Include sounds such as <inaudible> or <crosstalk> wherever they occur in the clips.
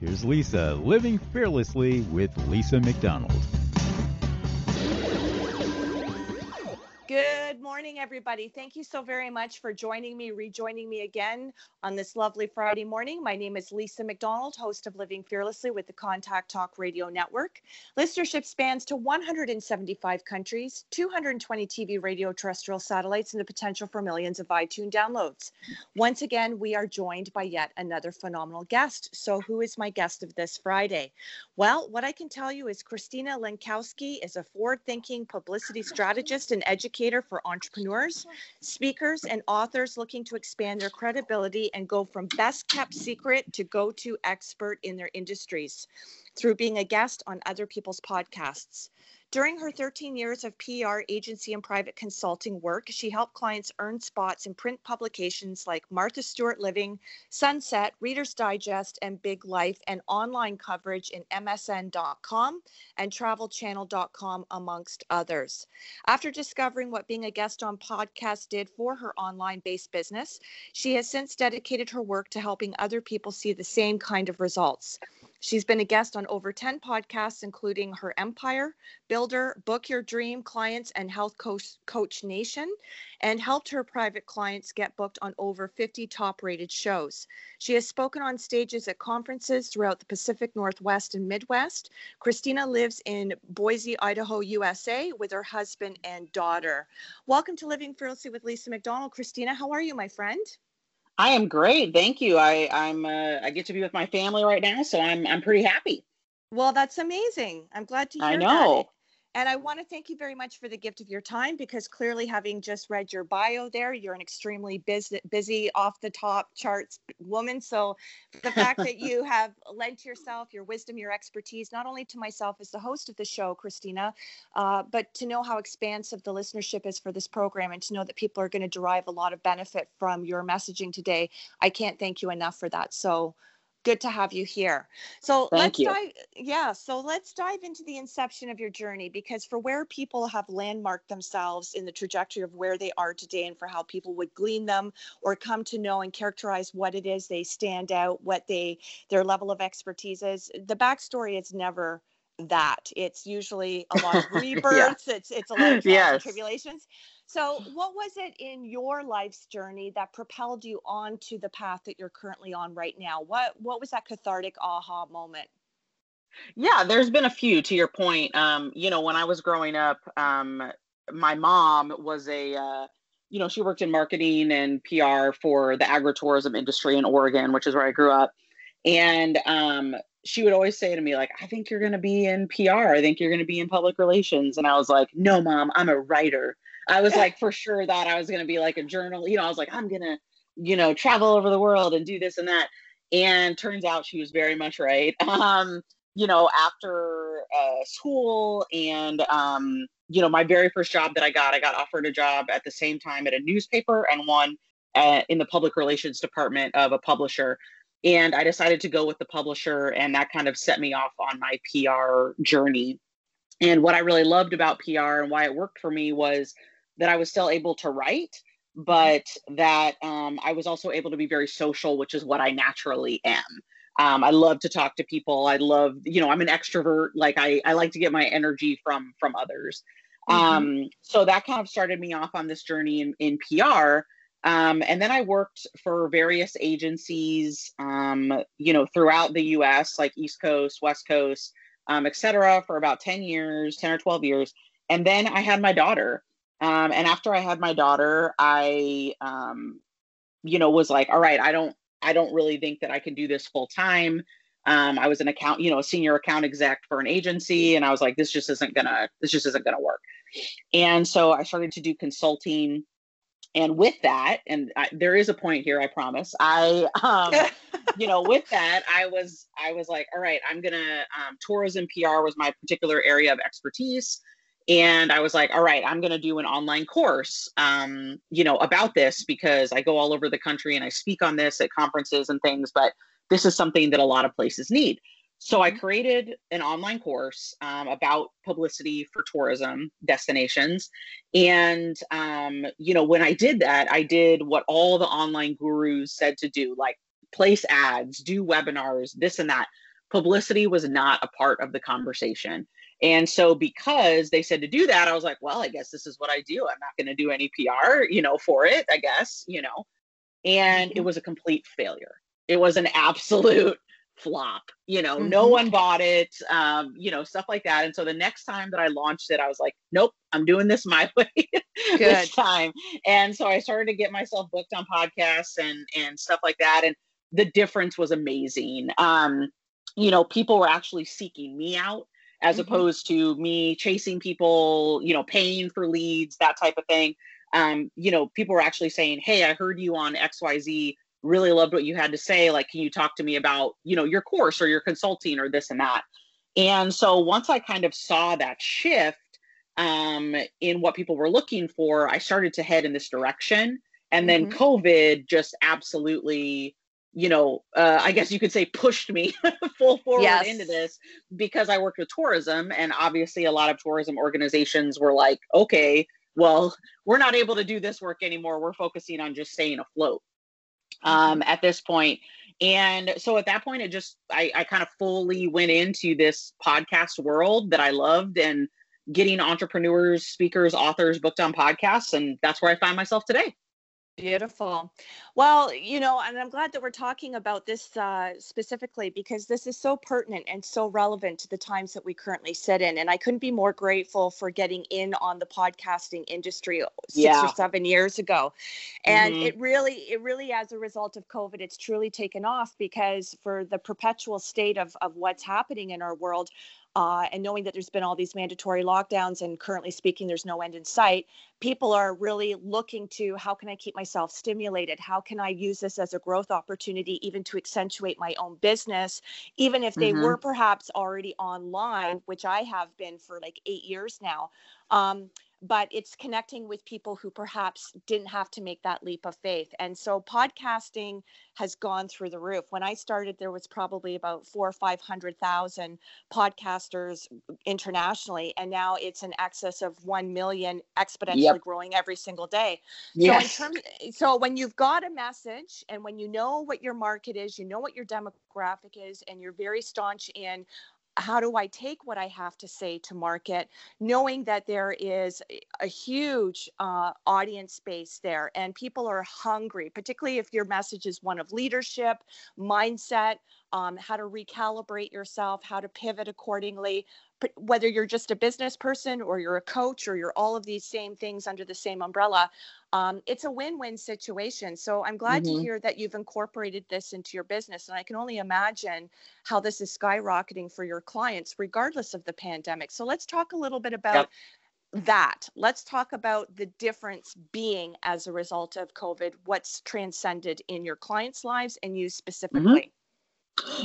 here's Lisa living fearlessly with Lisa McDonald. Good morning, everybody. Thank you so very much for joining me, rejoining me again on this lovely Friday morning. My name is Lisa McDonald, host of Living Fearlessly with the Contact Talk Radio Network. Listenership spans to 175 countries, 220 TV, radio, terrestrial satellites, and the potential for millions of iTunes downloads. Once again, we are joined by yet another phenomenal guest. So, who is my guest of this Friday? Well, what I can tell you is Christina Lenkowski is a forward thinking publicity strategist and educator for entrepreneurs, speakers, and authors looking to expand their credibility and go from best kept secret to go to expert in their industries through being a guest on other people's podcasts. During her 13 years of PR agency and private consulting work, she helped clients earn spots in print publications like Martha Stewart Living, Sunset, Reader's Digest, and Big Life, and online coverage in MSN.com and TravelChannel.com, amongst others. After discovering what being a guest on podcasts did for her online based business, she has since dedicated her work to helping other people see the same kind of results. She's been a guest on over 10 podcasts, including Her Empire, Builder, Book Your Dream, Clients, and Health Coach, Coach Nation, and helped her private clients get booked on over 50 top rated shows. She has spoken on stages at conferences throughout the Pacific Northwest and Midwest. Christina lives in Boise, Idaho, USA, with her husband and daughter. Welcome to Living Fearlessly with Lisa McDonald. Christina, how are you, my friend? I am great, thank you. I I'm uh, I get to be with my family right now, so I'm I'm pretty happy. Well, that's amazing. I'm glad to hear I know. And I want to thank you very much for the gift of your time because clearly, having just read your bio there, you're an extremely busy, busy off the top charts woman. So, the fact that <laughs> you have lent yourself your wisdom, your expertise, not only to myself as the host of the show, Christina, uh, but to know how expansive the listenership is for this program and to know that people are going to derive a lot of benefit from your messaging today, I can't thank you enough for that. So, good to have you here. So Thank let's you. dive yeah, so let's dive into the inception of your journey because for where people have landmarked themselves in the trajectory of where they are today and for how people would glean them or come to know and characterize what it is they stand out, what they their level of expertise is. The backstory is never that. It's usually <laughs> a lot of rebirths, it's it's a lot of Yes. tribulations. So, what was it in your life's journey that propelled you onto the path that you're currently on right now? What what was that cathartic aha moment? Yeah, there's been a few to your point. Um, you know, when I was growing up, um, my mom was a, uh, you know, she worked in marketing and PR for the agritourism industry in Oregon, which is where I grew up. And um, she would always say to me, like, I think you're going to be in PR. I think you're going to be in public relations. And I was like, no, mom, I'm a writer. I was like, for sure that I was going to be like a journal. You know, I was like, I'm going to, you know, travel over the world and do this and that. And turns out she was very much right. <laughs> Um, you know, after uh, school and, um, you know, my very first job that I got, I got offered a job at the same time at a newspaper and one uh, in the public relations department of a publisher. And I decided to go with the publisher, and that kind of set me off on my PR journey. And what I really loved about PR and why it worked for me was that I was still able to write, but that um, I was also able to be very social, which is what I naturally am. Um, I love to talk to people. I love, you know, I'm an extrovert. Like I, I like to get my energy from from others. Mhm. Um, so that kind of started me off on this journey in, in PR. Um, and then I worked for various agencies, um, you know, throughout the U.S., like East Coast, West Coast, um, et cetera, for about 10 years, 10 or 12 years. And then I had my daughter. Um, and after I had my daughter, I um, you know, was like, all right, I don't, I don't really think that I can do this full time. Um, I was an account, you know, a senior account exec for an agency, and I was like, this just isn't gonna, this just isn't gonna work. And so I started to do consulting. And with that, and I, there is a point here, I promise. I, um, <laughs> you know, with that, I was, I was like, all right, I'm gonna. Um, tourism PR was my particular area of expertise and i was like all right i'm to do an online course um, you know about this because i go all over the country and i speak on this at conferences and things but this is something that a lot of places need so i mm-hmm. created an online course um, about publicity for tourism destinations and um, you know when i did that i did what all the online gurus said to do like place ads do webinars this and that publicity was not a part of the conversation and so because they said to do that, I was like, well, I guess this is what I do. I'm not going to do any PR, you know, for it, I guess, you know. And mm-hmm. it was a complete failure. It was an <laughs> absolute flop. You know, mm-hmm. no one bought it, um, you know, stuff like that. And so the next time that I launched it, I was like, nope, I'm doing this my <laughs> way this time. And so I started to get myself booked on podcasts and and stuff like that. And the difference was amazing. Um, you know, people were actually seeking me out as mm-hmm. opposed to me chasing people, you know, paying for leads, that type of thing. Um, you know, people were actually saying, Hey, I heard you on XYZ, really loved what you had to say. Like, can you talk to me about, you know, your course or your consulting or this and that? And so once I kind of saw that shift um, in what people were looking for, I started to head in this direction. And then mm-hmm. COVID just absolutely you know, uh, I guess you could say pushed me <laughs> full forward yes. into this because I worked with tourism. And obviously, a lot of tourism organizations were like, okay, well, we're not able to do this work anymore. We're focusing on just staying afloat um, at this point. And so at that point, it just, I, I kind of fully went into this podcast world that I loved and getting entrepreneurs, speakers, authors booked on podcasts. And that's where I find myself today. Beautiful. Well, you know, and I'm glad that we're talking about this uh, specifically because this is so pertinent and so relevant to the times that we currently sit in. And I couldn't be more grateful for getting in on the podcasting industry six yeah. or seven years ago. And mm-hmm. it really, it really, as a result of COVID, it's truly taken off because for the perpetual state of, of what's happening in our world, uh, and knowing that there's been all these mandatory lockdowns and currently speaking there's no end in sight people are really looking to how can i keep myself stimulated how can i use this as a growth opportunity even to accentuate my own business even if they mm-hmm. were perhaps already online which i have been for like eight years now um, but it's connecting with people who perhaps didn't have to make that leap of faith. And so podcasting has gone through the roof. When I started, there was probably about four or 500,000 podcasters internationally. And now it's in excess of 1 million exponentially yep. growing every single day. Yes. So, in terms, so when you've got a message and when you know what your market is, you know what your demographic is, and you're very staunch in how do I take what I have to say to market, knowing that there is a huge uh, audience base there and people are hungry, particularly if your message is one of leadership, mindset, um, how to recalibrate yourself, how to pivot accordingly, whether you're just a business person or you're a coach or you're all of these same things under the same umbrella um, it's a win-win situation so i'm glad mm-hmm. to hear that you've incorporated this into your business and i can only imagine how this is skyrocketing for your clients regardless of the pandemic so let's talk a little bit about yep. that let's talk about the difference being as a result of covid what's transcended in your clients lives and you mm-hmm. specifically.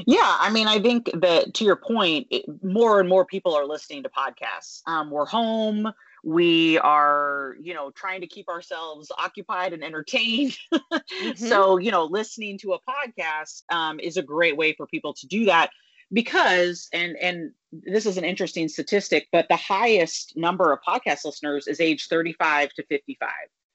Yeah, I mean, I think that to your point, it, more and more people are listening to podcasts. Um, we're home. We are, you know, trying to keep ourselves occupied and entertained. <laughs> mm-hmm. So, you know, listening to a podcast um, is a great way for people to do that because, and and this is an interesting statistic, but the highest number of podcast listeners is age 35 to 55.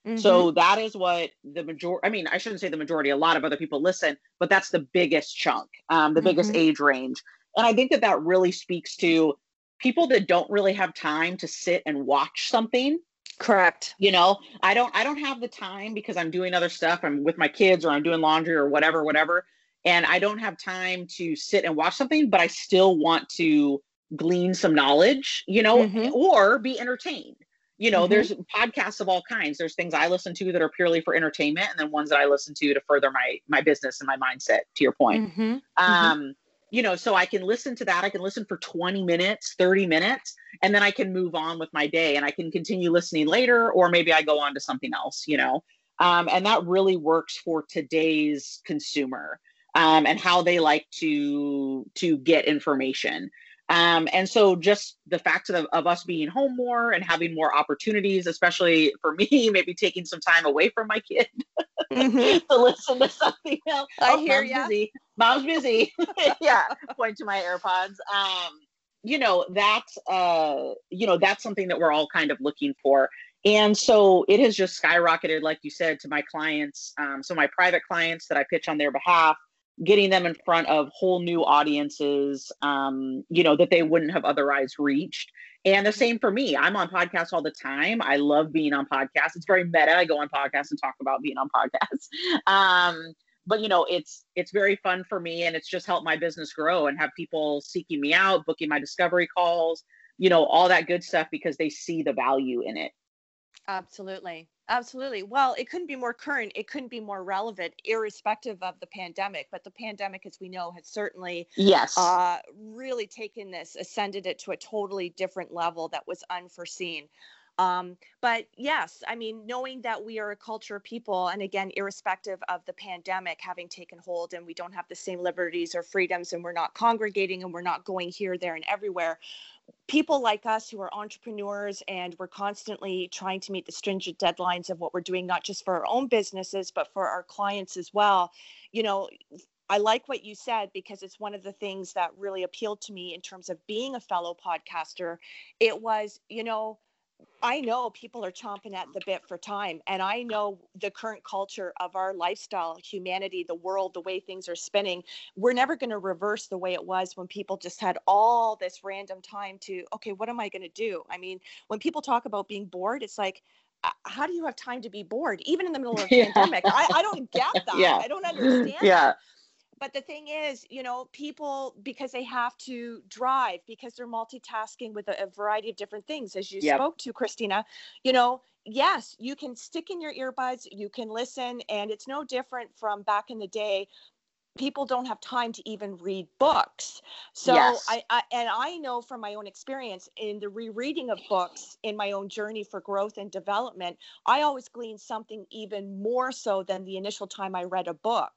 Mm-hmm. So that is what the majority, I mean, I shouldn't say the majority, a lot of other people listen, but that's the biggest chunk, um, the mm-hmm. biggest age range. And I think that that really speaks to people that don't really have time to sit and watch something. Correct. You know, I don't I don't have the time because I'm doing other stuff. I'm with my kids or I'm doing laundry or whatever, whatever. And I don't have time to sit and watch something, but I still want to glean some knowledge, you know, mm-hmm. or be entertained you know, mm-hmm. there's podcasts of all kinds. There's things I listen to that are purely for entertainment, and then ones that I listen to to further my my business and my mindset. To your point, mm-hmm. mm-hmm. um, you know, so I can listen to that. I can listen for 20 minutes, 30 minutes, and then I can move on with my day, and I can continue listening later, or maybe I go on to something else. You know, um, and that really works for today's consumer um, and how they like to to get information. Um, and so just the fact of, of us being home more and having more opportunities, especially for me, <laughs> maybe taking some time away from my kid <laughs> mm-hmm. to listen to something else. I oh, hear you. Busy. Mom's busy. <laughs> yeah. Point to my AirPods. Um, you know, that's uh, you know, that's something that we're all kind of looking for. And so it has just skyrocketed, like you said, to my clients. Um, so my private clients that I pitch on their behalf, getting them in front of whole new audiences, um, you know, that they wouldn't have otherwise reached. And the same for me. I'm on podcasts all the time. I love being on podcasts. It's very meta. I go on podcasts and talk about being on podcasts. <laughs> Um, but you know, it's it's very fun for me, and it's just helped my business grow and have people seeking me out, booking my discovery calls, you know, all that good stuff because they see the value in it. Absolutely. Absolutely. Well, it couldn't be more current. It couldn't be more relevant, irrespective of the pandemic. But the pandemic, as we know, has certainly yes uh, really taken this, ascended it to a totally different level that was unforeseen. Um, but yes, I mean, knowing that we are a culture of people, and again, irrespective of the pandemic having taken hold, and we don't have the same liberties or freedoms, and we're not congregating and we're not going here, there, and everywhere, people like us who are entrepreneurs and we're constantly trying to meet the stringent deadlines of what we're doing not just for our own businesses but for our clients as well you know I like what you said because it's one of the things that really appealed to me in terms of being a fellow podcaster. It was, you know, I know people are chomping at the bit for time, and I know the current culture of our lifestyle, humanity, the world, the way things are spinning. We're never going to reverse the way it was when people just had all this random time to, okay, what am I going to do? I mean, when people talk about being bored, it's like, uh, how do you have time to be bored, even in the middle of a <laughs> yeah. pandemic? I, I don't get that. Yeah. I don't understand. Yeah. That but the thing is, you know, people because they have to drive because they're multitasking with a, a variety of different things, as you yep. spoke to, Christina. You know, yes, you can stick in your earbuds, you can listen, and it's no different from back in the day. People don't have time to even read books. So yes. I, I and I know from my own experience in the rereading of books in my own journey for growth and development, I always glean something even more so than the initial time I read a book.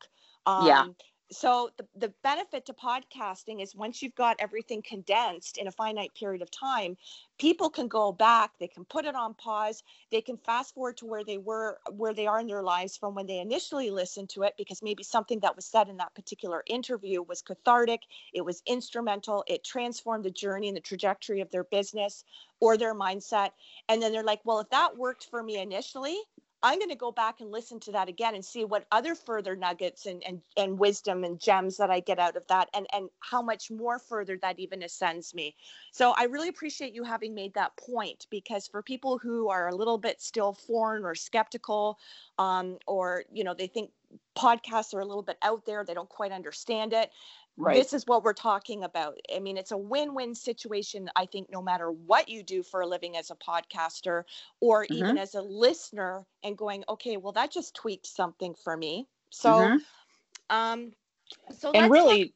Um, yeah so the, the benefit to podcasting is once you've got everything condensed in a finite period of time people can go back they can put it on pause they can fast forward to where they were where they are in their lives from when they initially listened to it because maybe something that was said in that particular interview was cathartic it was instrumental it transformed the journey and the trajectory of their business or their mindset. And then they're like well if that worked for me initially I'm going to go back and listen to that again and see what other further nuggets and, and, and wisdom and gems that I get out of that and, and how much more further that even ascends me. So I really appreciate you having made that point because for people who are a little bit still foreign or skeptical um, or, you know, they think podcasts are a little bit out there, they don't quite understand it. Right. This is what we're talking about. I mean, it's a win win situation, I think, no matter what you do for a living as a podcaster or mm-hmm. even as a listener and going, okay, well, that just tweaked something for me. So, mm-hmm. um, so and really, talk-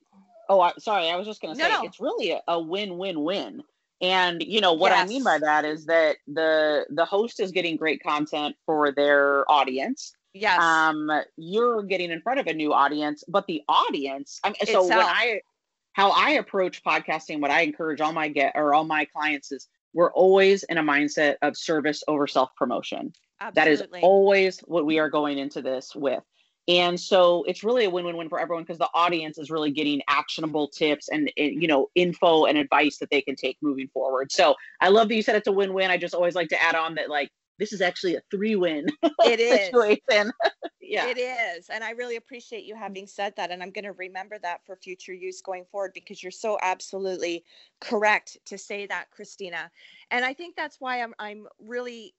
oh, I, sorry, I was just going to say no, no. it's really a, a win win win. And you know what yes. I mean by that is that the the host is getting great content for their audience Yes. Um, you're getting in front of a new audience, but the audience, I mean, so when I, how I approach podcasting, what I encourage all my get or all my clients is we're always in a mindset of service over self promotion. That is always what we are going into this with. And so it's really a win-win-win for everyone because the audience is really getting actionable tips and eh, you know info and advice that they can take moving forward. So I love that you said it's a win-win. I just always like to add on that like this is actually a three win <laughs> it is situation. <laughs> yeah. It is. And I really appreciate you having said that. And I'm going to remember that for future use going forward because you're so absolutely correct to say that, Christina. And I think that's why I'm I'm really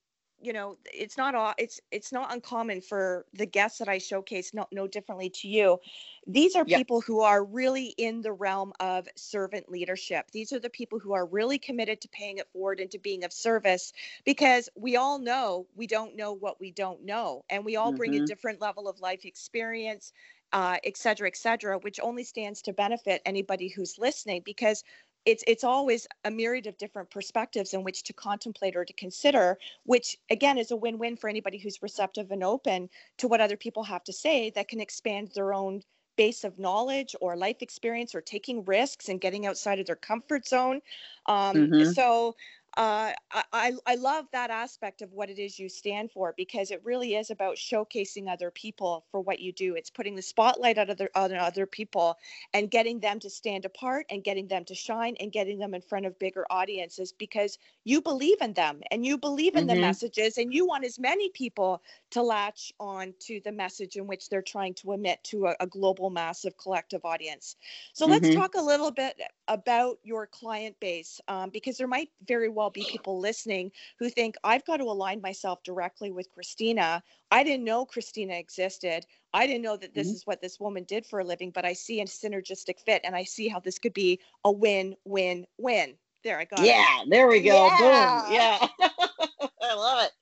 you know it's not all it's it's not uncommon for the guests that i showcase no, no differently to you these are Yep. people who are really in the realm of servant leadership these are the people who are really committed to paying it forward and to being of service because we all know we don't know what we don't know and we all bring a Mhm. different level of life experience uh, et cetera, et cetera, which only stands to benefit anybody who's listening because it's it's always a myriad of different perspectives in which to contemplate or to consider, which again is a win-win for anybody who's receptive and open to what other people have to say that can expand their own base of knowledge or life experience or taking risks and getting outside of their comfort zone. Um, Mhm. So uh, I, I love that aspect of what it is you stand for because it really is about showcasing other people for what you do. It's putting the spotlight on other on other people and getting them to stand apart and getting them to shine and getting them in front of bigger audiences because you believe in them and you believe in the Mhm. messages and you want as many people to latch on to the message in which they're trying to emit to a, a global massive collective audience. So let's Mhm. talk a little bit about your client base um, because there might very well be people listening who think I've got to align myself directly with Christina. I didn't know Christina existed. I didn't know that this Mhm. is what this woman did for a living, but I see a synergistic fit and I see how this could be a win, win, win. There, I got it. Yeah, there we go. Yeah. Boom. Yeah. <laughs> I love it.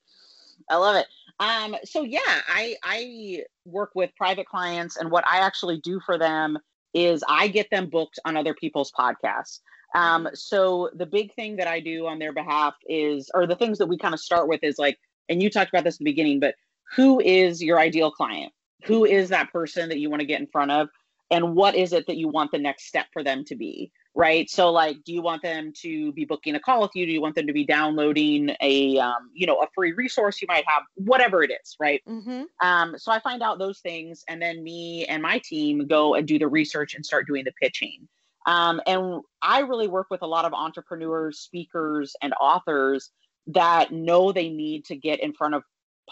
I love it. Um, so yeah, I I work with private clients and what I actually do for them is I get them booked on other people's podcasts. Um, so the big thing that I do on their behalf is, or the things that we kind of start with is like, and you talked about this in the beginning, but who is your ideal client? Who is that person that you want to get in front of? And what is it that you want the next step for them to be? Right. So, like, do you want them to be booking a call with you? Do you want them to be downloading a, um, you know, a free resource you might have? Whatever it is, right? Mm-hmm. Um, so I find out those things, and then me and my team go and do the research and start doing the pitching. Um, and I really work with a lot of entrepreneurs, speakers, and authors that know they need to get in front of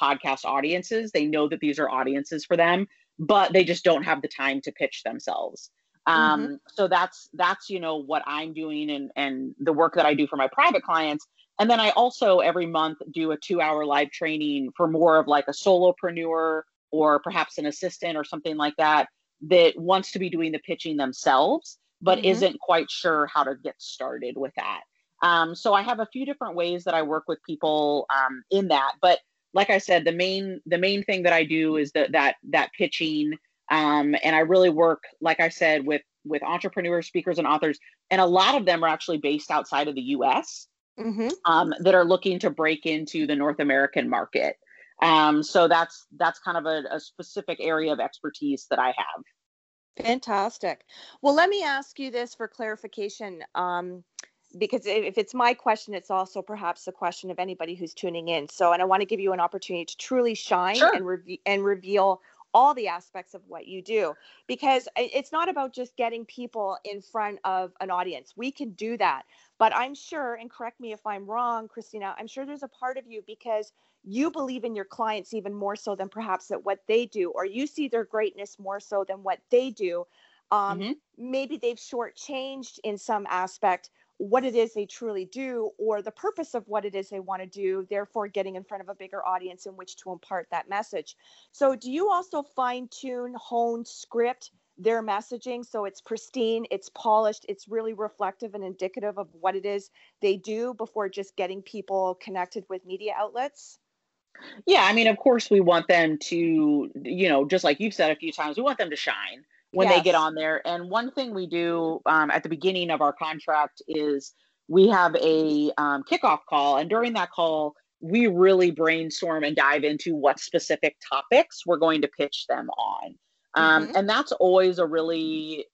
podcast audiences. They know that these are audiences for them, but they just don't have the time to pitch themselves. Um, So that's that's you know what I'm doing and and the work that I do for my private clients. And then I also every month do a two hour live training for more of like a solopreneur or perhaps an assistant or something like that that wants to be doing the pitching themselves, but Mhm. isn't quite sure how to get started with that. Um, so I have a few different ways that I work with people um, in that. But like I said, the main the main thing that I do is that that that pitching, um, and I really work, like I said, with with entrepreneurs, speakers, and authors, and a lot of them are actually based outside of the U.S Mm-hmm. um, that are looking to break into the North American market. Um, so that's that's kind of a, a specific area of expertise that I have. Fantastic. Well, let me ask you this for clarification. Um, because if it's my question, it's also perhaps the question of anybody who's tuning in. So, and I want to give you an opportunity to truly shine Sure. and, reve- and reveal all the aspects of what you do because it's not about just getting people in front of an audience. We can do that. But I'm sure, and correct me if I'm wrong, Christina, I'm sure there's a part of you because you believe in your clients even more so than perhaps at what they do, or you see their greatness more so than what they do. Um, Mhm. Maybe they've shortchanged in some aspect what it is they truly do or the purpose of what it is they want to do, therefore getting in front of a bigger audience in which to impart that message. So, do you also fine tune, hone, script their messaging so it's pristine, it's polished, it's really reflective and indicative of what it is they do before just getting people connected with media outlets? Yeah, I mean, of course, we want them to, you know, just like you've said a few times, we want them to shine when they get on there. And one thing we do um, at the beginning of our contract is we have a um, kickoff call, and during that call, we really brainstorm and dive into what specific topics we're going to pitch them on. Um, Mhm. And that's always a really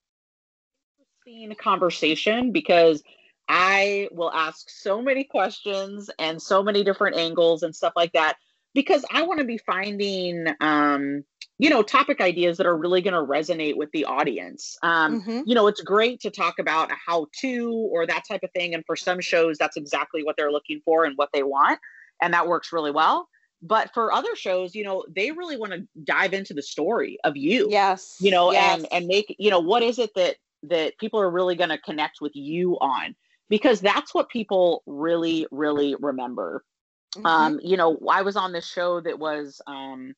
interesting conversation because I will ask so many questions and so many different angles and stuff like that because I want to be finding, um, you know, topic ideas that are really going to resonate with the audience. Um, Mhm. You know, it's great to talk about a how to or that type of thing. And for some shows, that's exactly what they're looking for and what they want. And that works really well. But for other shows, you know, they really want to dive into the story of you Yes. you know yes. and and make you know what is it that that people are really going to connect with you on because that's what people really really remember Mm-hmm. Um, you know, I was on this show that was um,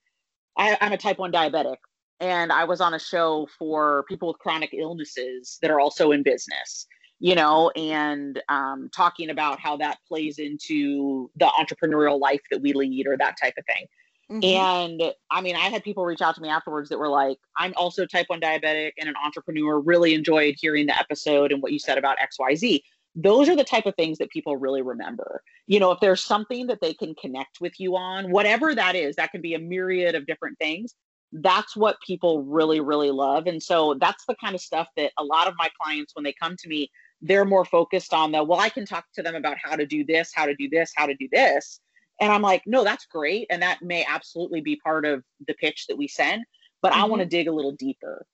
I, I'm a type one diabetic, and I was on a show for people with chronic illnesses that are also in business you know, and um, talking about how that plays into the entrepreneurial life that we lead or that type of thing. Mm-hmm. And I mean, I had people reach out to me afterwards that were like, I'm also type 1 diabetic and an entrepreneur, really enjoyed hearing the episode and what you said about XYZ. Those are the type of things that people really remember. You know, if there's something that they can connect with you on, whatever that is, that can be a myriad of different things. That's what people really, really love. And so that's the kind of stuff that a lot of my clients, when they come to me, they're more focused on the well i can talk to them about how to do this how to do this how to do this and i'm like no that's great and that may absolutely be part of the pitch that we send but mm-hmm. i want to dig a little deeper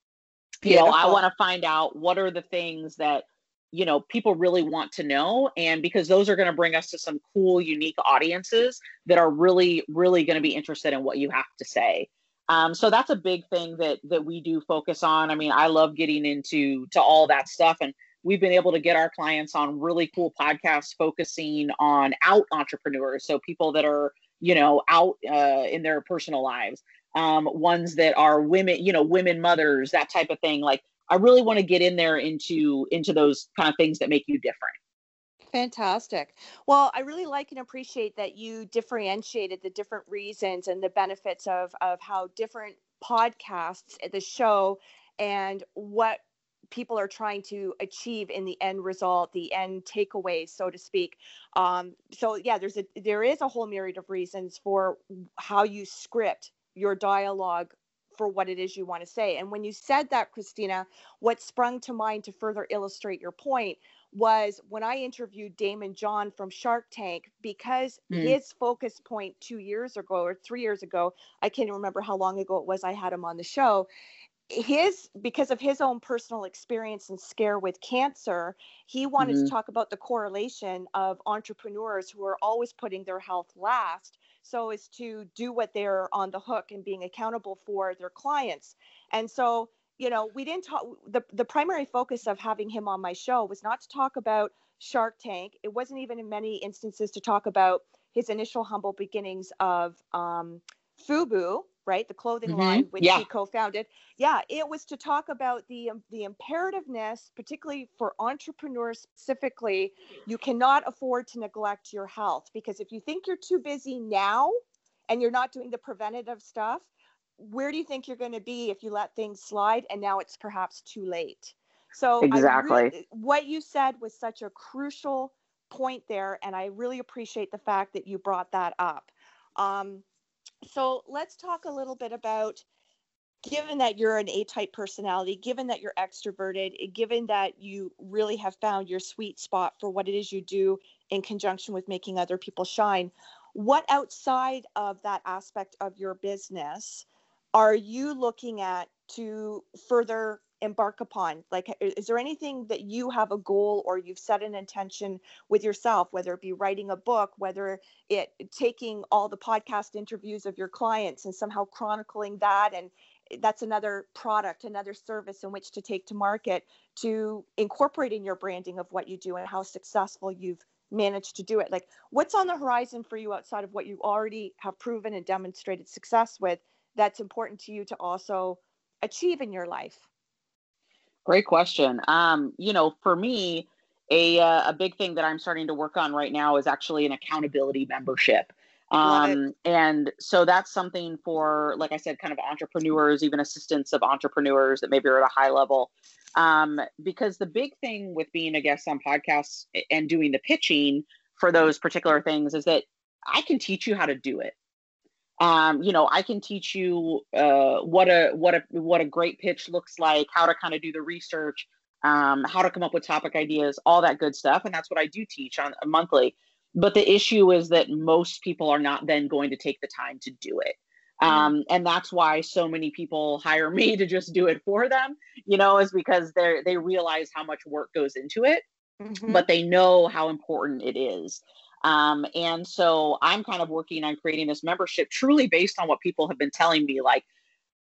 Beautiful. you know i want to find out what are the things that you know people really want to know and because those are going to bring us to some cool unique audiences that are really really going to be interested in what you have to say. Um, so that's a big thing that that we do focus on. I mean i love getting into to all that stuff and we've been able to get our clients on really cool podcasts focusing on out entrepreneurs so people that are you know out uh, in their personal lives. Um, ones that are women you know women mothers that type of thing like i really want to get in there into into those kind of things that make you different Fantastic. Well, I really like and appreciate that you differentiated the different reasons and the benefits of of how different podcasts, the show, and what people are trying to achieve in the end result the end takeaways so to speak um, so yeah there's a there is a whole myriad of reasons for how you script your dialogue for what it is you want to say and when you said that christina what sprung to mind to further illustrate your point was when I interviewed Daymond John from Shark Tank because mm. his focus point two years ago or three years ago, I can't remember how long ago it was I had him on the show his because of his own personal experience and scare with cancer he wanted mm-hmm. to talk about the correlation of entrepreneurs who are always putting their health last so as to do what they're on the hook and being accountable for their clients. And so you know we didn't talk the, the primary focus of having him on my show was not to talk about shark tank. It wasn't even in many instances to talk about his initial humble beginnings of um, fubu right? The clothing mm-hmm. line which yeah. he co-founded. Yeah, it was to talk about the um, the imperativeness, particularly for entrepreneurs specifically. You cannot afford to neglect your health because if you think you're too busy now and you're not doing the preventative stuff, where do you think you're going to be if you let things slide and now it's perhaps too late? So exactly really, what you said was such a crucial point there, and I really appreciate the fact that you brought that up. Um, so let's talk a little bit about given that you're an A type personality, given that you're extroverted, given that you really have found your sweet spot for what it is you do in conjunction with making other people shine, what outside of that aspect of your business are you looking at to further embark upon? Like, is there anything that you have a goal or you've set an intention with yourself, whether it be writing a book, whether it taking all the podcast interviews of your clients and somehow chronicling that and eh, that's another product, another service in which to take to market to incorporate in your branding of what you do and how successful you've managed to do it. Like, what's on the horizon for you outside of what you already have proven and demonstrated success with that's important to you to also achieve in your life? Great question. Um, you know, for me, a uh, a big thing that I'm starting to work on right now is actually an accountability membership. Um, and so that's something for, like I said, kind of entrepreneurs, even assistants of entrepreneurs that maybe are at a high level. Um, because the big thing with being a guest on podcasts and doing the pitching for those particular things is that I can teach you how to do it um, you know, I can teach you uh, what a what a what a great pitch looks like, how to kind of do the research, um, how to come up with topic ideas, all that good stuff, and that's what I do teach on monthly. But the issue is that most people are not then going to take the time to do it. Mm-hmm. Um, and that's why so many people <laughs> hire me to just do it for them, you know, is because they they realize how much work goes into it, mm-hmm. but they know how important it is. Um, and so I'm kind of working on creating this membership truly based on what people have been telling me, like,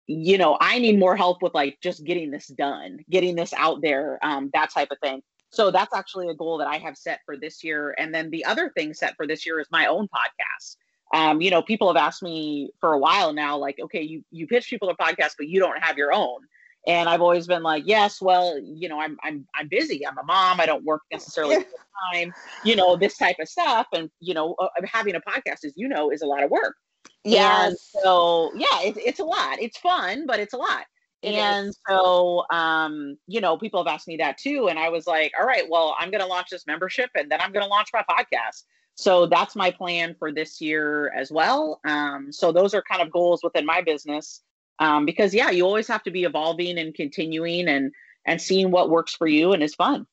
you know, I need more help with like just getting this done, getting this out there, um, that type of thing. So that's actually a goal that I have set for this year. And then the other thing set for this year is my own podcast. Um, you know, people have asked me for a while now, like, okay, you you pitch people a podcast, but you don't have your own. And I've always been like, yes, well, you know, I'm I'm I'm busy. I'm a mom. I don't work necessarily full time. You know, this type of stuff. And you know, uh, having a podcast, as you know, is a lot of work. Yeah. So yeah, it's it's a lot. It's fun, but it's a lot. It and is. so um, you know, people have asked me that too. And I was like, all right, well, I'm gonna launch this membership and then I'm gonna launch my podcast. So that's my plan for this year as well. Um, so those are kind of goals within my business. Um, because yeah, you always have to be evolving and continuing and and seeing what works for you and is fun.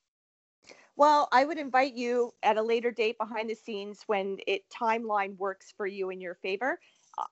Well, I would invite you at a later date behind the scenes when it timeline works for you in your favor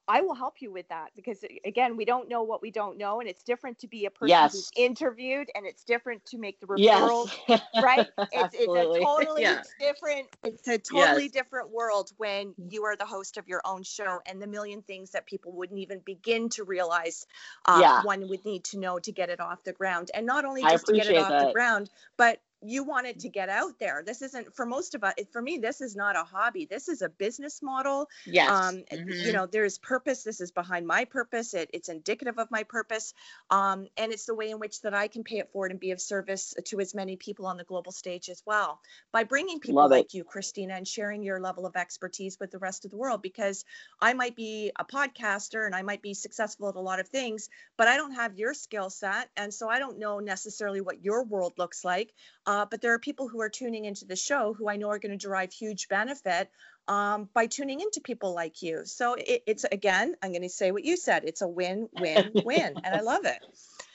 I will help you with that because again, we don't know what we don't know, and it's different to be a person yes. who's interviewed, and it's different to make the referral, yes. <laughs> right? It's, it's, a totally yeah. different. It's a totally yes. different world when you are the host of your own show, and the million things that people wouldn't even begin to realize uh, yeah. one would need to know to get it off the ground, and not only just to get it off that. the ground, but you wanted to get out there. This isn't for most of us. For me, this is not a hobby. This is a business model. Yes. Um, mm-hmm. You know, there's purpose. This is behind my purpose. It, it's indicative of my purpose. Um, and it's the way in which that I can pay it forward and be of service to as many people on the global stage as well by bringing people Love like it. you, Christina, and sharing your level of expertise with the rest of the world. Because I might be a podcaster and I might be successful at a lot of things, but I don't have your skill set, and so I don't know necessarily what your world looks like. Uh, but there are people who are tuning into the show who I know are going to derive huge benefit um, by tuning into people like you. So it, it's again, I'm going to say what you said. It's a win, win, <laughs> win, and I love it.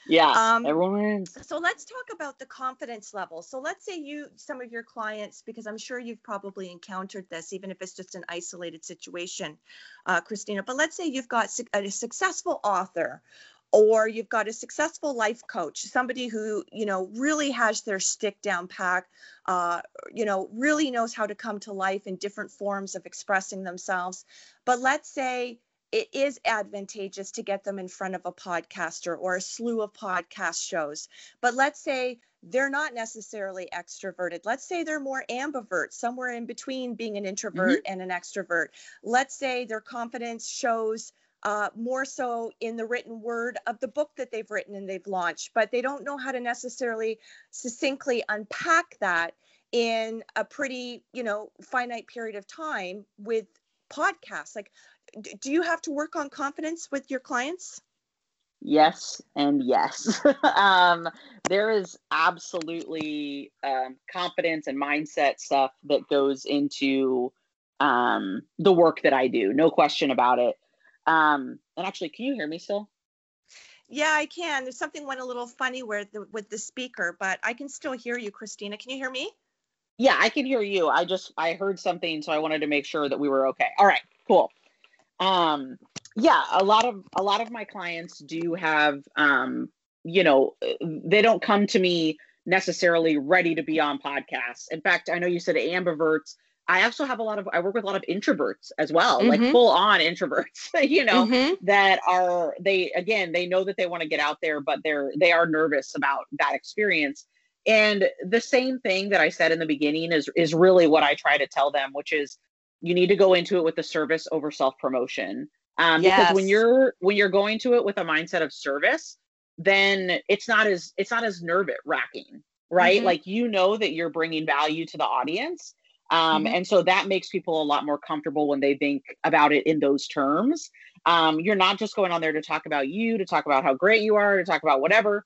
Yeah, um, everyone wins. So let's talk about the confidence level. So let's say you, some of your clients, because I'm sure you've probably encountered this, even if it's just an isolated situation, uh, Christina. But let's say you've got a successful author or you've got a successful life coach somebody who you know really has their stick down pack uh, you know really knows how to come to life in different forms of expressing themselves but let's say it is advantageous to get them in front of a podcaster or a slew of podcast shows but let's say they're not necessarily extroverted. Let's say they're more ambivert, somewhere in between being an introvert mm-hmm. and an extrovert. Let's say their confidence shows uh, more so in the written word of the book that they've written and they've launched, but they don't know how to necessarily succinctly unpack that in a pretty, you know, finite period of time with podcasts. Like, do you have to work on confidence with your clients? Yes, and yes. <laughs> um, there is absolutely um, confidence and mindset stuff that goes into um, the work that I do, no question about it. Um, and actually, can you hear me still? Yeah, I can. There's something went a little funny where the, with the speaker, but I can still hear you, Christina. Can you hear me? Yeah, I can hear you. I just I heard something, so I wanted to make sure that we were okay. All right, cool. Um, yeah, a lot of a lot of my clients do have, um, you know, they don't come to me necessarily ready to be on podcasts. In fact, I know you said ambiverts. I also have a lot of I work with a lot of introverts as well, mm-hmm. like full on introverts, <laughs> you know, mm-hmm. that are they again, they know that they want to get out there, but they're they are nervous about that experience. And the same thing that I said in the beginning is is really what I try to tell them, which is you need to go into it with the service over self promotion. Um, yes. because when you're when you're going to it with a mindset of service, then it's not as it's not as nerve wracking, right? Mm-hmm. Like you know that you're bringing value to the audience um, mm-hmm. And so that makes people a lot more comfortable when they think about it in those terms. Um, you're not just going on there to talk about you, to talk about how great you are, to talk about whatever.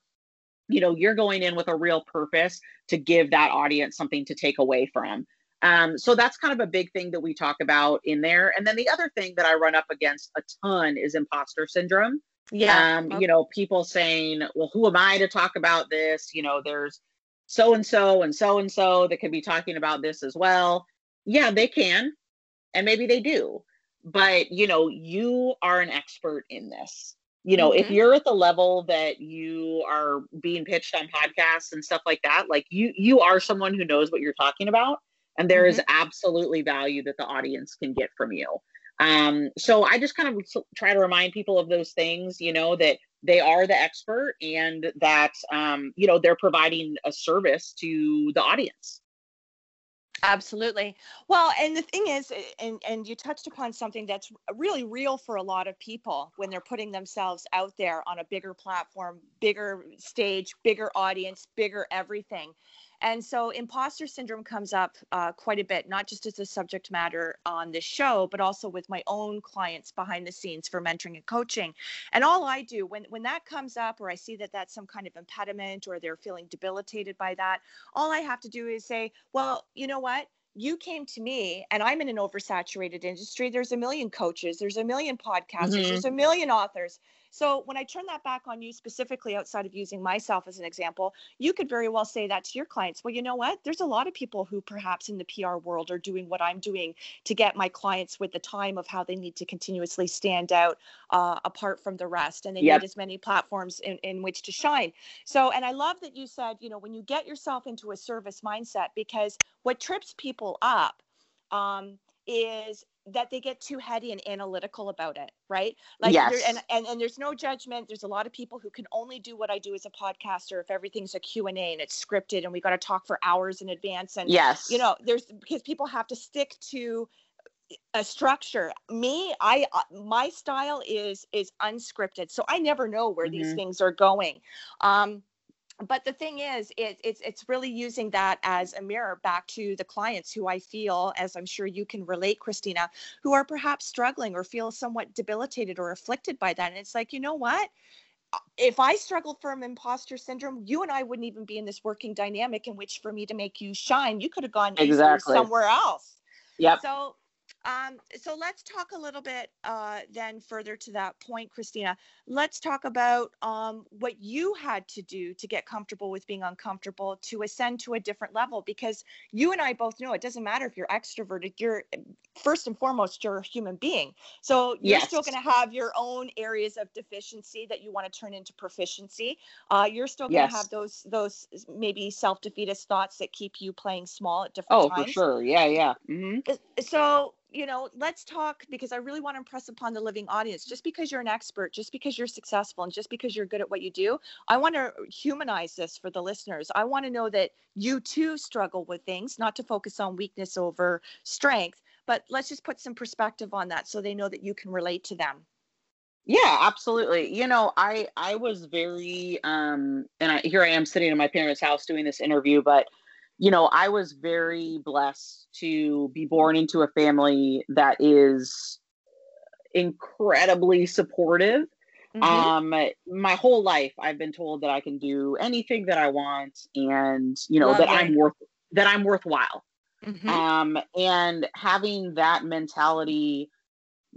You know, you're going in with a real purpose to give that audience something to take away from. Um, so that's kind of a big thing that we talk about in there. And then the other thing that I run up against a ton is imposter syndrome. Yeah. Um, okay. You know, people saying, well, who am I to talk about this? You know, there's so and so and so and so that could be talking about this as well. Yeah, they can. And maybe they do. But, you know, you are an expert in this. You know, mm-hmm. if you're at the level that you are being pitched on podcasts and stuff like that, like you you are someone who knows what you're talking about and there mm-hmm. is absolutely value that the audience can get from you. Um, so I just kind of try to remind people of those things, you know, that they are the expert and that, um, you know, they're providing a service to the audience. Absolutely. Well, and the thing is, and and you touched upon something that's really real for a lot of people when they're putting themselves out there on a bigger platform, bigger stage, bigger audience, bigger everything. And so imposter syndrome comes up uh, quite a bit, not just as a subject matter on this show, but also with my own clients behind the scenes for mentoring and coaching. And all I do when, when that comes up, or I see that that's some kind of impediment, or they're feeling debilitated by that, all I have to do is say, well, you know what? you came to me and I'm in an oversaturated industry. There's a million coaches, there's a million podcasters, mm-hmm. there's a million authors. So when I turn that back on you specifically outside of using myself as an example, you could very well say that to your clients. Well, you know what? There's a lot of people who perhaps in the PR world are doing what I'm doing to get my clients with the time of how they need to continuously stand out uh, apart from the rest. And they yep. need as many platforms in, in which to shine. So, and I love that you said, you know, when you get yourself into a service mindset, because what trips people up um, is that they get too heady and analytical about it right? Like yes. and, and and there's no judgment. There's a lot of people who can only do what i do as a podcaster if everything's a q&a and it's scripted and we got to talk for hours in advance and yes. you know there's because people have to stick to a structure. Me i uh, my style is is unscripted. So i never know where mm-hmm. these things are going. Um but the thing is it, it's it's really using that as a mirror back to the clients who i feel as i'm sure you can relate christina who are perhaps struggling or feel somewhat debilitated or afflicted by that and it's like you know what if I struggled from imposter syndrome, you and I wouldn't even be in this working dynamic in which for me to make you shine, you could have gone exactly. somewhere else. Yep. So um, so let's talk a little bit uh, then further to that point, Christina. Let's talk about um, what you had to do to get comfortable with being uncomfortable to ascend to a different level. Because you and I both know it doesn't matter if you're extroverted, you're first and foremost, you're a human being. So you're yes. still going to have your own areas of deficiency that you want to turn into proficiency. Uh, you're still going to yes. have those, those maybe self defeatist thoughts that keep you playing small at different oh, times. Oh, for sure. Yeah, yeah. Mm-hmm. So you know, let's talk because I really want to impress upon the living audience. Just because you're an expert, just because you're successful, and just because you're good at what you do, I want to humanize this for the listeners. I want to know that you too struggle with things, not to focus on weakness over strength, but let's just put some perspective on that so they know that you can relate to them. Yeah, absolutely. You know, I I was very um and I here I am sitting in my parents' house doing this interview, but you know, I was very blessed to be born into a family that is incredibly supportive. Mm-hmm. Um, my whole life, I've been told that I can do anything that I want, and you know Love that it. I'm worth that I'm worthwhile. Mm-hmm. Um, and having that mentality,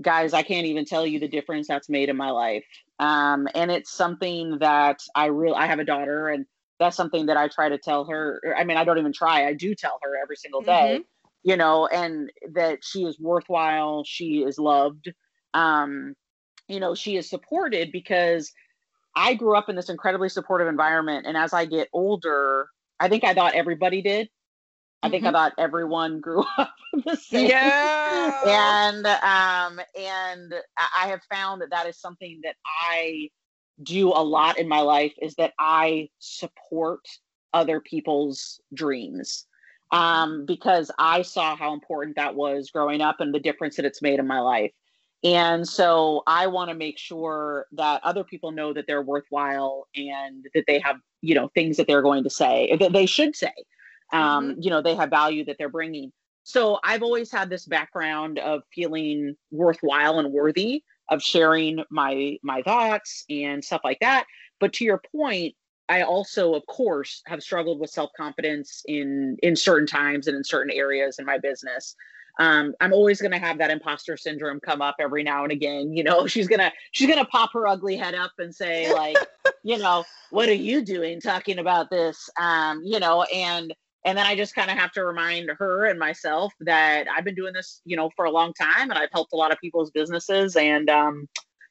guys, I can't even tell you the difference that's made in my life. Um, and it's something that I really I have a daughter, and that's something that I try to tell her. I mean, I don't even try, I do tell her every single day, mm-hmm. you know, and that she is worthwhile, she is loved. Um, you know, she is supported because I grew up in this incredibly supportive environment. And as I get older, I think I thought everybody did. I think mm-hmm. I thought everyone grew <laughs> up the same. Yeah. and um, and I have found that that is something that I do a lot in my life is that I support other people's dreams um, because I saw how important that was growing up and the difference that it's made in my life. And so I want to make sure that other people know that they're worthwhile and that they have, you know, things that they're going to say, that they should say. Um, mm-hmm. You know, they have value that they're bringing. So I've always had this background of feeling worthwhile and worthy of sharing my my thoughts and stuff like that. But to your point i also of course have struggled with self-confidence in in certain times and in certain areas in my business. Um, i'm always going to have that imposter syndrome come up every now and again you know? <laughs> She's gonna she's gonna pop her ugly head up and say like <laughs> you know what are you doing talking about this? Um, you know and and then i just kind of have to remind her and myself that i've been doing this you know for a long time and i've helped a lot of people's businesses and um,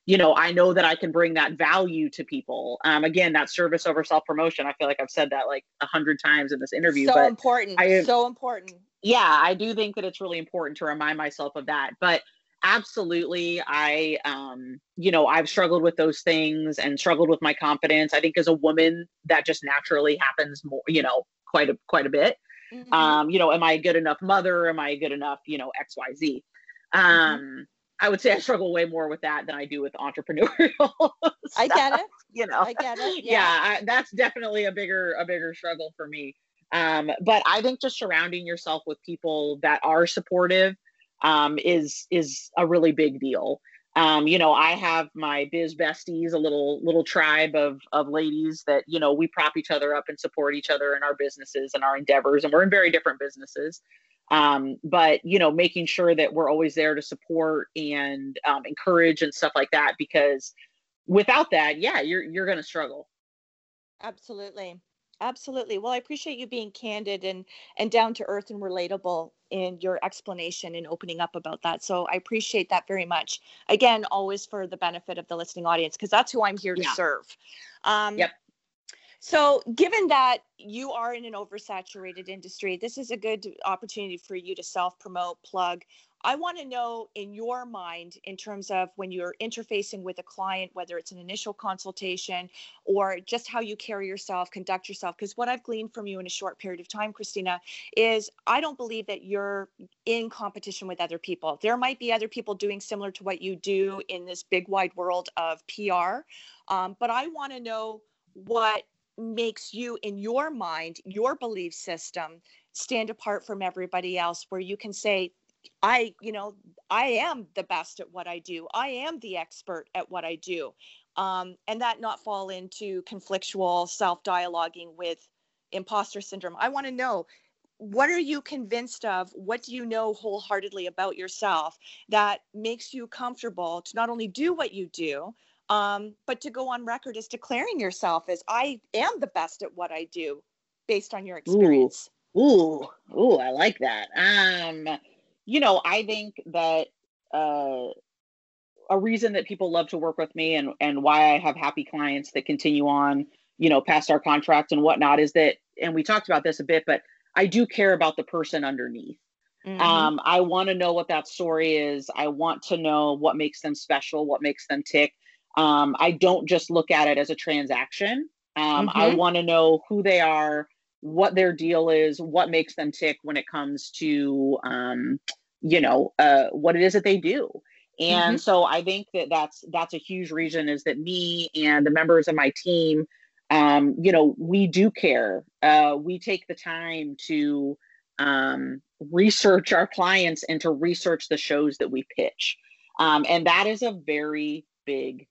you know i know that i can bring that value to people. Um, again that service over self promotion i feel like i've said that like a hundred times in this interview so important I, so important. Yeah i do think that it's really important to remind myself of that but absolutely i um you know i've struggled with those things and struggled with my confidence. I think as a woman that just naturally happens more you know quite a quite a bit mm-hmm. um you know am i a good enough mother am i a good enough you know xyz mm-hmm. um mm-hmm. i would say i struggle way more with that than i do with entrepreneurial <laughs> i get it you know i get it yeah, yeah I, that's definitely a bigger a bigger struggle for me um but i think just surrounding yourself with people that are supportive um, is is a really big deal. Um, you know, I have my biz besties, a little little tribe of of ladies that you know we prop each other up and support each other in our businesses and our endeavors, and we're in very different businesses. Um, but you know, making sure that we're always there to support and um, encourage and stuff like that, because without that, yeah, you're you're going to struggle. Absolutely. Absolutely. Well, I appreciate you being candid and and down to earth and relatable in your explanation and opening up about that. So I appreciate that very much. Again, always for the benefit of the listening audience because that's who I'm here to yeah. serve. Um, yep. So, given that you are in an oversaturated industry, this is a good opportunity for you to self promote, plug. I want to know in your mind, in terms of when you're interfacing with a client, whether it's an initial consultation or just how you carry yourself, conduct yourself. Because what I've gleaned from you in a short period of time, Christina, is I don't believe that you're in competition with other people. There might be other people doing similar to what you do in this big wide world of PR. Um, but I want to know what makes you, in your mind, your belief system, stand apart from everybody else, where you can say, I, you know, I am the best at what I do. I am the expert at what I do. Um, and that not fall into conflictual self dialoguing with imposter syndrome. I want to know what are you convinced of? What do you know wholeheartedly about yourself that makes you comfortable to not only do what you do, um, but to go on record as declaring yourself as I am the best at what I do based on your experience? Ooh, ooh, ooh I like that. Um, you know, I think that uh, a reason that people love to work with me and and why I have happy clients that continue on, you know, past our contract and whatnot is that, and we talked about this a bit, but I do care about the person underneath. Mm-hmm. Um, I want to know what that story is. I want to know what makes them special, what makes them tick. Um, I don't just look at it as a transaction. Um, mm-hmm. I want to know who they are, what their deal is, what makes them tick when it comes to, um, you know, uh, what it is that they do. And mm-hmm. so I think that that's that's a huge reason is that me and the members of my team, um, you know, we do care. Uh, we take the time to um, research our clients and to research the shows that we pitch, um, and that is a very big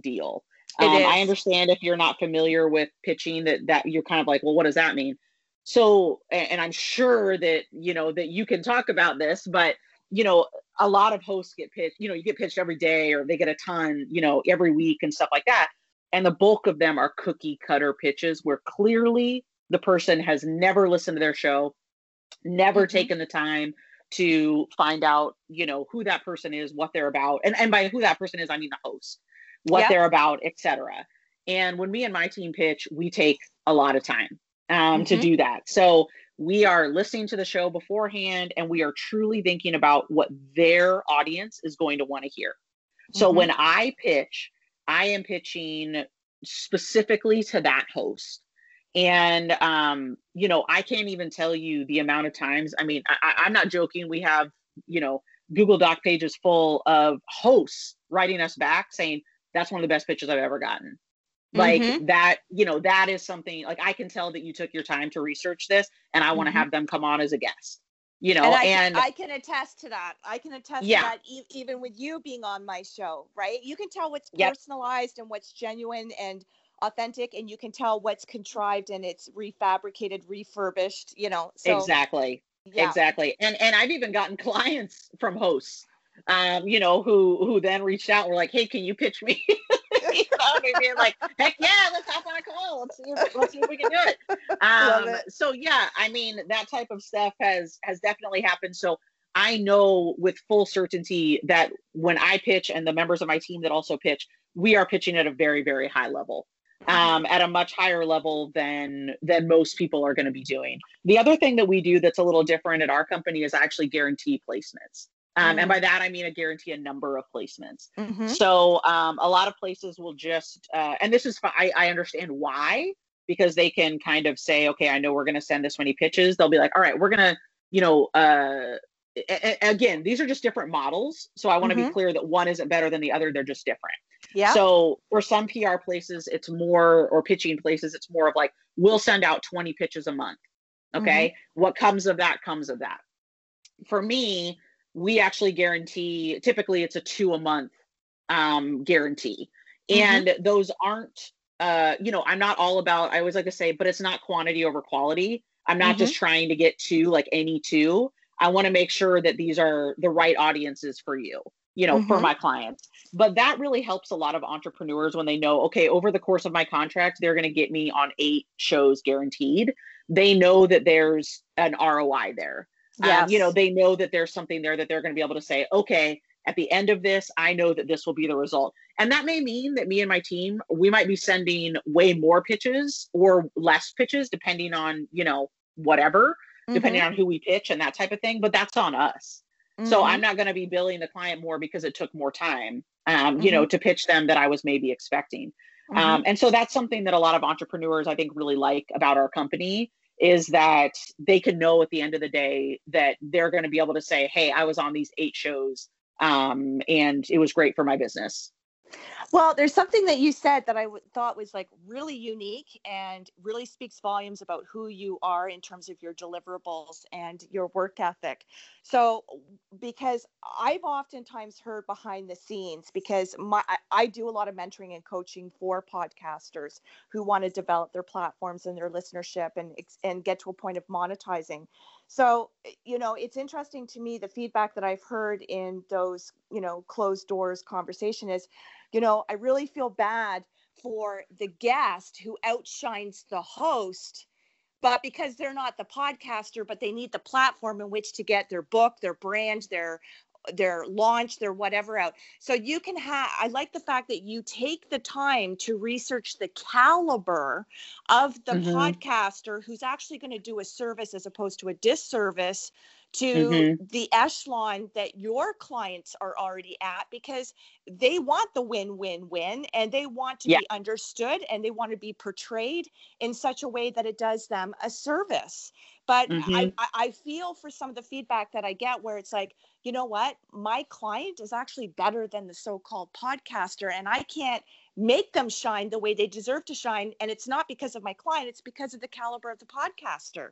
deal. Um, I understand if you're not familiar with pitching that that you're kind of like, well, what does that mean? So, and I'm sure that you know that you can talk about this, but you know, a lot of hosts get pitched. You know, you get pitched every day, or they get a ton, you know, every week and stuff like that. And the bulk of them are cookie cutter pitches where clearly the person has never listened to their show, never mm-hmm. taken the time to find out, you know, who that person is, what they're about, and and by who that person is, I mean the host what they're about, etc. And when me and my team pitch, we take a lot of time um, mm-hmm. to do that. So we are listening to the show beforehand and we are truly thinking about what their audience is going to want to hear. So mm-hmm. when I pitch, I am pitching specifically to that host. And um, you know, I can't even tell you the amount of times. I mean, I, I'm not joking. We have, you know, Google Doc pages full of hosts writing us back saying, that's one of the best pitches I've ever gotten. Like mm-hmm. that, you know, that is something like I can tell that you took your time to research this and I want to mm-hmm. have them come on as a guest. You know, and I, and I can attest to that. I can attest yeah. to that e- even with you being on my show, right? You can tell what's yep. personalized and what's genuine and authentic and you can tell what's contrived and it's refabricated, refurbished, you know. So, exactly. Yeah. Exactly. And and I've even gotten <laughs> clients from hosts um, you know, who who then reached out and were like, "Hey, can you pitch me?" <laughs> you know, being like, "Heck yeah, let's hop on a call. Let's see, if, let's see if we can do it." Um, it. So yeah, I mean, that type of stuff has has definitely happened. So I know with full certainty that when I pitch and the members of my team that also pitch, we are pitching at a very very high level. Um, at a much higher level than than most people are going to be doing. The other thing that we do that's a little different at our company is actually guarantee placements. Um, And by that, I mean a guarantee a number of placements. Mhm. So um, a lot of places will just, uh, and this is. I, I understand why, because they can kind of say, okay, I know we're going to send this many pitches. They'll be like, all right, we're going to, you know, uh, a- a- again, these are just different models. So I want to be Mhm. clear that one isn't better than the other. They're just different. Yeah. So for some PR places, it's more, or pitching places, it's more of like, we'll send out 20 pitches a month. Okay. What comes of that comes of that. For me, we actually guarantee, typically it's a two a month um, guarantee. Mhm. And those aren't, uh, you know, I'm not all about, I always like to say, but it's not quantity over quality. I'm not just trying to get two, like any two. I want to make sure that these are the right audiences for you, you know, for Mhm. my clients. But that really helps a lot of entrepreneurs when they know, okay, over the course of my contract, they're going to get me on eight shows guaranteed. They know that there's an ROI there. Um, you know, they know that there's something there that they're going to be able to say, okay, at the end of this, I know that this will be the result. And that may mean that me and my team, we might be sending way more pitches or less pitches, depending on, you know, whatever, depending on who we pitch and that type of thing. But that's on us. So Mhm. I'm not going to be billing the client more because it took more time, um, you know, to pitch them that I was maybe expecting. Um, and so that's something that a lot of entrepreneurs, I think, really like about our company is that they can know at the end of the day that they're going to be able to say, "Hey, I was on these eight shows, um, and it was great for my business." Well, there's something that you said that I w- thought was like really unique and really speaks volumes about who you are in terms of your deliverables and your work ethic. So, because I've oftentimes heard behind the scenes, because my I, I do a lot of mentoring and coaching for podcasters who want to develop their platforms and their listenership and and get to a point of monetizing. So, eh, you know, it's interesting to me the feedback that I've heard in those, you know, closed doors conversation is you know, I really feel bad for the guest who outshines the host, but because they're not the podcaster, but they need the platform in which to get their book, their brand, their their launch, their whatever out. So you can have I like the fact that you take the time to research the caliber of the Mhm. podcaster who's actually going to do a service as opposed to a disservice to Mhm. the echelon that your clients are already at because they want the win win win and they want to Yeah. be understood and they want to be portrayed in such a way that it does them a service but Mhm. I, I i feel for some of the feedback that i get where it's like you know what? My client is actually better than the so-called podcaster and i can't make them shine the way they deserve to shine. And it's not because of my client it's because of the caliber of the podcaster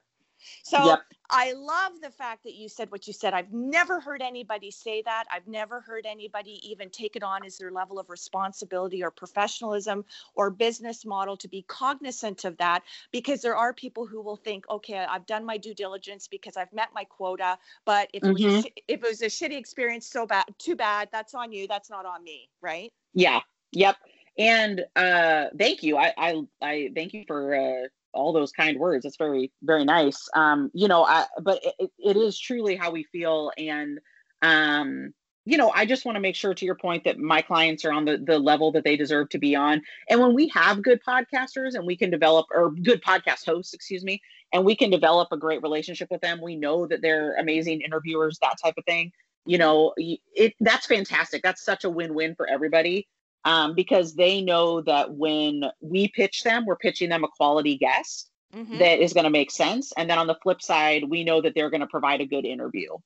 so Yep. I love the fact that you said what you said. I've never heard anybody say that. I've never heard anybody even take it on as their level of responsibility or professionalism or business model to be cognizant of that because there are people who will think, okay, I've done my due diligence because I've met my quota, but if it was a, Mhm. if it was a shitty experience, so bad, too bad. That's on you. That's not on me, right? Yeah. Yep. And uh thank you. I I I thank you for uh all those kind words. It's very very nice. Um you know, I but it, it- is truly how we feel and um you know, I just want to make sure to your point that my clients are on the the level that they deserve to be on. And when we have good podcasters and we can develop or good podcast hosts, excuse me, and we can develop a great relationship with them, we know that they're amazing interviewers, that type of thing. You know, it that's fantastic. That's such a win-win for everybody um, because they know that when we pitch them, we're pitching them a quality guest Mhm. that is going to make sense. And then on the flip side, we know that they're going to provide a good interview.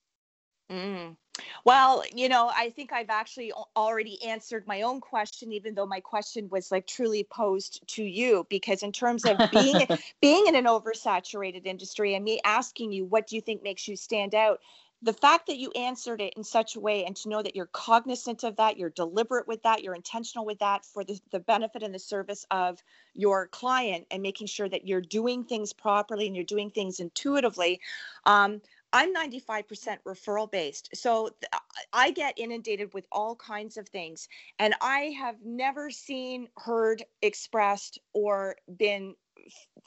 Mm. Well, you know, I think I've actually already answered my own question, even though my question was like truly posed to you. Because in terms of being <laughs> being in an oversaturated industry and me asking you, what do you think makes you stand out? The fact that you answered it in such a way and to know that you're cognizant of that, you're deliberate with that, you're intentional with that for the, the benefit and the service of your client and making sure that you're doing things properly and you're doing things intuitively. Um, I'm 95% referral based. So th- I get inundated with all kinds of things. And I have never seen, heard, expressed, or been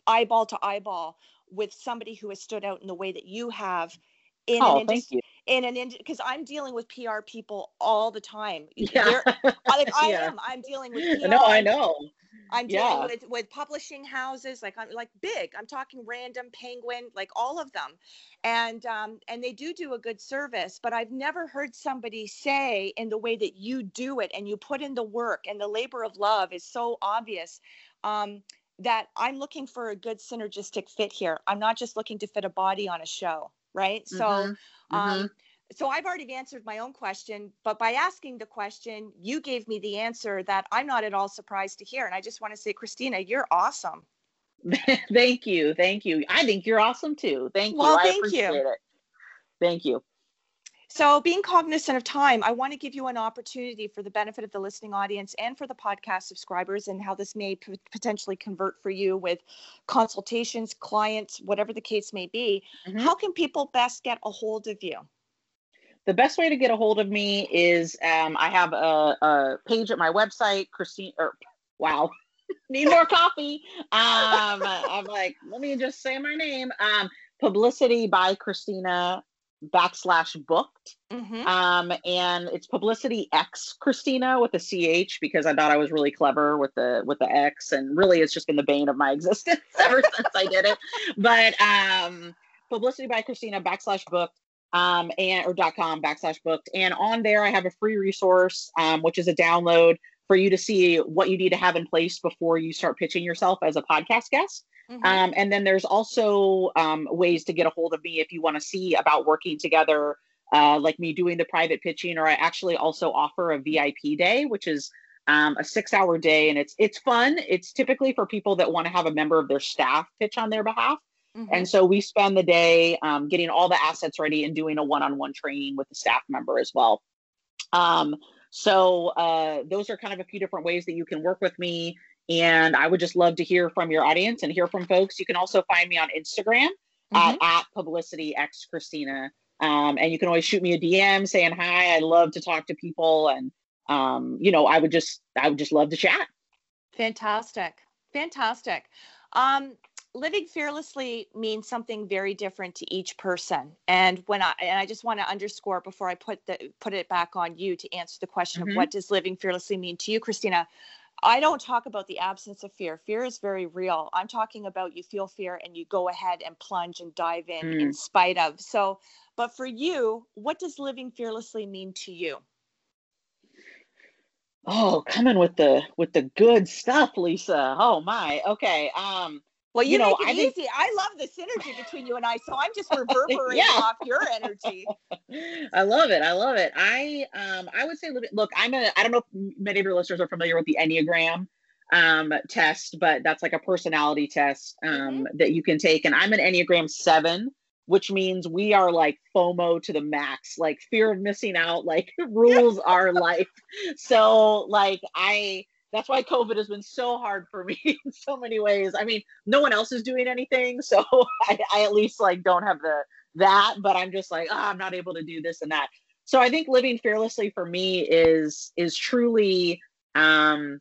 eyeball to eyeball with somebody who has stood out in the way that you have in Oh, an thank industry. you. In an industry, because I'm dealing with PR people all the time. Yeah. <laughs> I- like I Yeah. am. I'm dealing with PR. No, I know. I'm dealing yeah. with with publishing houses, like I'm like big. I'm talking random penguin, like all of them, and um, and they do do a good service. But I've never heard somebody say in the way that you do it, and you put in the work, and the labor of love is so obvious. Um, that I'm looking for a good synergistic fit here. I'm not just looking to fit a body on a show, right? So, mm-hmm. Um, mm-hmm so I've already answered my own question, but by asking the question, you gave me the answer that I'm not at all surprised to hear. And I just want to say, Christina, you're awesome. <laughs> thank you. Thank you. I think you're awesome too. Thank you. Well, thank I appreciate you. it. Thank you. So, being cognizant of time, I want to give you an opportunity for the benefit of the listening audience and for the podcast subscribers, and how this may p- potentially convert for you with consultations, clients, whatever the case may be. Mm-hmm. How can people best get a hold of you? the best way to get a hold of me is um, I have a, a, page at my website, Christine. Or wow, <laughs> need more coffee. Um, I'm like, let me just say my name. Um, publicity by Christina backslash booked. Mm-hmm. Um, and it's publicity X Christina with a CH because I thought I was really clever with the with the X, and really it's just been the bane of my <laughs> existence ever since I did it. But um, publicity by Christina backslash booked um, and or dot com backslash booked. And on there, I have a free resource, um, which is a download for you to see what you need to have in place before you start pitching yourself as a podcast guest. Mm-hmm. Um, and then there's also um, ways to get a hold of me if you want to see about working together, uh, like me doing the private pitching, or I actually also offer a VIP day, which is um, a six hour day and it's it's fun it's typically for people that want to have a member of their staff pitch on their behalf Mm-hmm. And so we spend the day um, getting all the assets ready and doing a one on one training with the staff member as well. Um, so uh, those are kind of a few different ways that you can work with me. And I would just love to hear from your audience and hear from folks. You can also find me on Instagram mm-hmm. at, at publicity x Christina. Um, and you can always shoot me a DM saying hi. I love to talk to people, and um, you know, I would just I would just love to chat. Fantastic, fantastic. Um, living fearlessly means something very different to each person. And when i and i just want to underscore before i put the put it back on you to answer the question mm-hmm. of what does living fearlessly mean to you christina? I don't talk about the absence of fear. Fear is very real. I'm talking about you feel fear and you go ahead and plunge and dive in mm. in spite of. So but for you what does living fearlessly mean to you? Oh coming with the with the good stuff lisa. Oh my. Okay. Um well, you, you know, make it I easy. Think... I love the synergy between you and I, so I'm just <laughs> reverberating yeah. off your energy. I love it. I love it. I um I would say look, I'm a I don't know if many of your listeners are familiar with the Enneagram um test, but that's like a personality test um mm-hmm. that you can take. And I'm an Enneagram seven, which means we are like FOMO to the max, like fear of missing out, like <laughs> rules our life. So like I that's why COVID has been so hard for me <laughs> in so many ways. I mean, no one else is doing anything, so <laughs> I, I at least like don't have the that, but I'm just like, oh, I'm not able to do this and that. So I think living fearlessly for me is is truly um,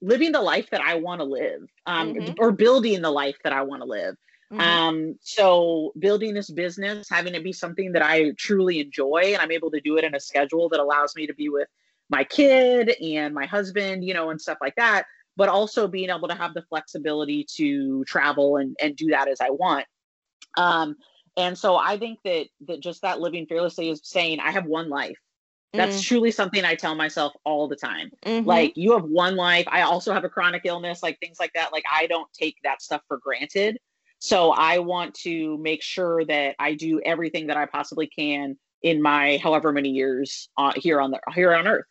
living the life that I want to live, um, mm-hmm. or building the life that I want to live. Mm-hmm. Um, so building this business, having it be something that I truly enjoy, and I'm able to do it in a schedule that allows me to be with my kid and my husband, you know, and stuff like that, but also being able to have the flexibility to travel and, and do that as I want. Um, and so I think that that just that living fearlessly is saying I have one life. That's mm. truly something I tell myself all the time. Mm-hmm. Like you have one life. I also have a chronic illness, like things like that. Like I don't take that stuff for granted. So I want to make sure that I do everything that I possibly can in my however many years uh, here on the here on earth.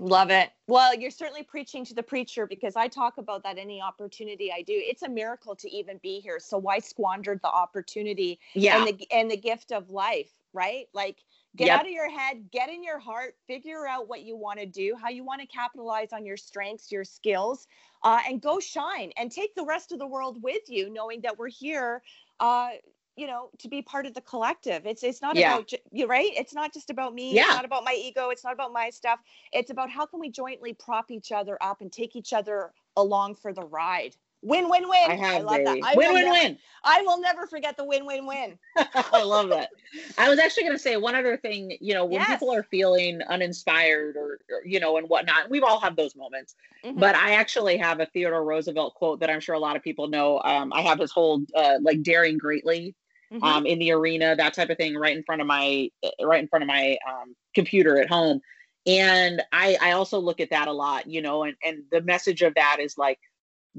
Love it. Well, you're certainly preaching to the preacher because I talk about that any opportunity I do. It's a miracle to even be here. So why squander the opportunity yeah. and the and the gift of life, right? Like get yep. out of your head, get in your heart, figure out what you want to do, how you want to capitalize on your strengths, your skills, uh, and go shine and take the rest of the world with you, knowing that we're here uh, you know to be part of the collective it's it's not yeah. about you right it's not just about me yeah. it's not about my ego it's not about my stuff it's about how can we jointly prop each other up and take each other along for the ride Win, win, win. I have I love that. I win, win, never- win. I will never forget the win, win, win. <laughs> I love that. I was actually going to say one other thing. You know, when Yes. people are feeling uninspired or, or you know and whatnot, we've all had those moments. Mhm. But I actually have a Theodore Roosevelt quote that I'm sure a lot of people know. Um, I have his whole uh, like daring greatly Mhm. um, in the arena, that type of thing, right in front of my right in front of my um, computer at home. And I I also look at that a lot, you know, and and the message of that is like,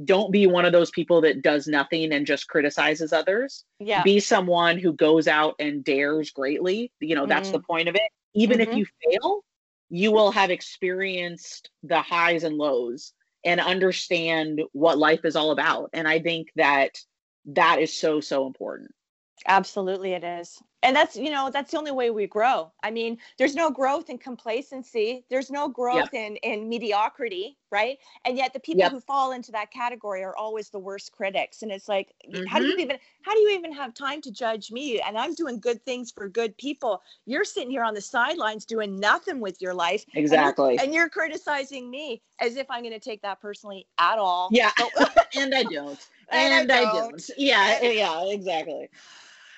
don't be one of those people that does nothing and just criticizes others yeah. be someone who goes out and dares greatly you know that's the point of it even if Mhm. you fail you will have experienced the highs and lows and understand what life is all about and i think that that is so so important Absolutely, it is. And that's, you know, that's the only way we grow. I mean, there's no growth in complacency. There's no growth in, in mediocrity, right? And yet the people who fall into that category are always the worst critics. And it's like, how Mm-hmm. do you even, how do you even have time to judge me? And I'm doing good things for good people. You're sitting here on the sidelines doing nothing with your life. and you're- exactly And you're criticizing me as if I'm going to take that personally at all. yeah <laughs> and i don't <laughs> And I and i don't. don't yeah yeah exactly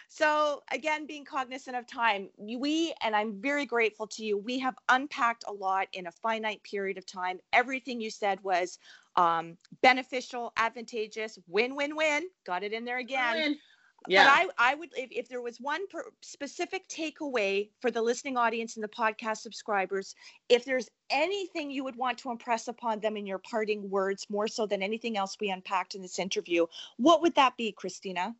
So again, being cognizant of time, we and I'm very grateful to you. We have unpacked a lot in a finite period of time. Everything you said was um, beneficial, advantageous, win-win-win. Got it in there again. Win. yeah But I, I would, if, if there was one per specific takeaway for the listening audience and the podcast subscribers, if there's anything you would want to impress upon them in your parting words, more so than anything else we unpacked in this interview, what would that be, Christina?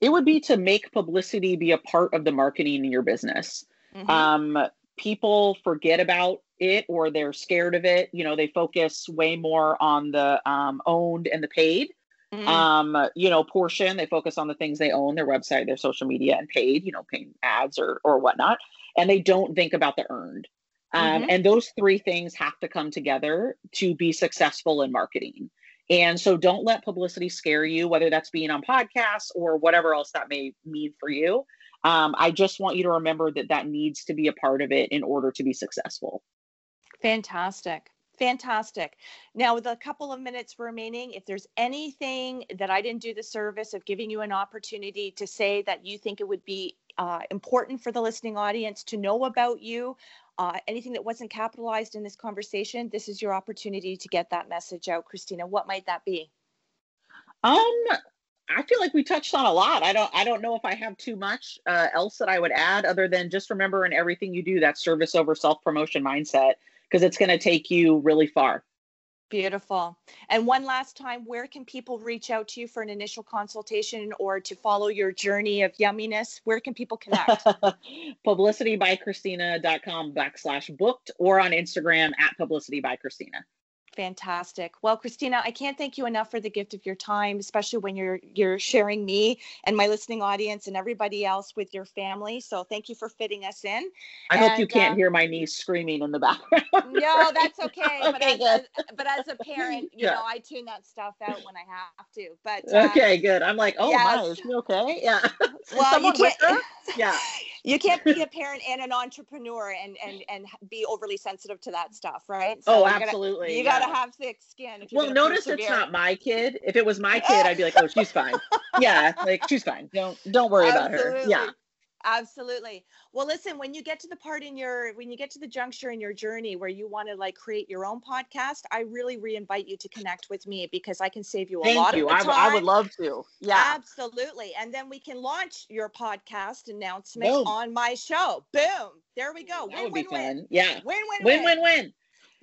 It would be to make publicity be a part of the marketing in your business Mhm. um people forget about it or they're scared of it you know they focus way more on the um, owned and the paid Mhm. um you know portion they focus on the things they own their website their social media and paid you know paying ads or or whatnot and they don't think about the earned um, Mhm. and those three things have to come together to be successful in marketing and so don't let publicity scare you whether that's being on podcasts or whatever else that may mean for you um, i just want you to remember that that needs to be a part of it in order to be successful Fantastic. Fantastic. Now, with a couple of minutes remaining, if there's anything that I didn't do the service of giving you an opportunity to say that you think it would be uh, important for the listening audience to know about you, uh, anything that wasn't capitalized in this conversation, this is your opportunity to get that message out. Christina, what might that be? Um, I feel like we touched on a lot. I don't I don't know if I have too much uh, else that I would add other than just remember in everything you do that service over self-promotion mindset because it's going to take you really far. Beautiful. And one last time, where can people reach out to you for an initial consultation or to follow your journey of yumminess? Where can people connect? <laughs> Publicitybychristina.com backslash booked or on Instagram at publicity by Christina. Fantastic. Well, Christina, I can't thank you enough for the gift of your time, especially when you're you're sharing me and my listening audience and everybody else with your family. So thank you for fitting us in. I hope you can't uh, hear my niece screaming in the background. No, that's okay. but, Okay, as, good. as- but as a parent, you Yeah. know, I tune that stuff out when I have to. But uh, okay, good. I'm like, oh my, is she okay? Yeah. <laughs> well, Someone you can't. <laughs> Yeah. You can't be a <laughs> parent and an entrepreneur and and and be overly sensitive to that stuff, right? oh, you gotta- absolutely. you yeah. got to have thick skin. If Well, notice it's not my kid. If it was my kid, I'd be like, "Oh, she's fine." <laughs> yeah, like she's fine. Don't don't worry about her. Yeah. Absolutely. Well, listen, when you get to the part in your when you get to the juncture in your journey where you want to like create your own podcast, I really re-invite you to connect with me because I can save you a Thank lot you. of I, time. I would love to. Yeah. Absolutely. And then we can launch your podcast announcement Boom. on my show. Boom. There we go. That Win, would win, be win. fun. Yeah. Win, Win, win, Win win win.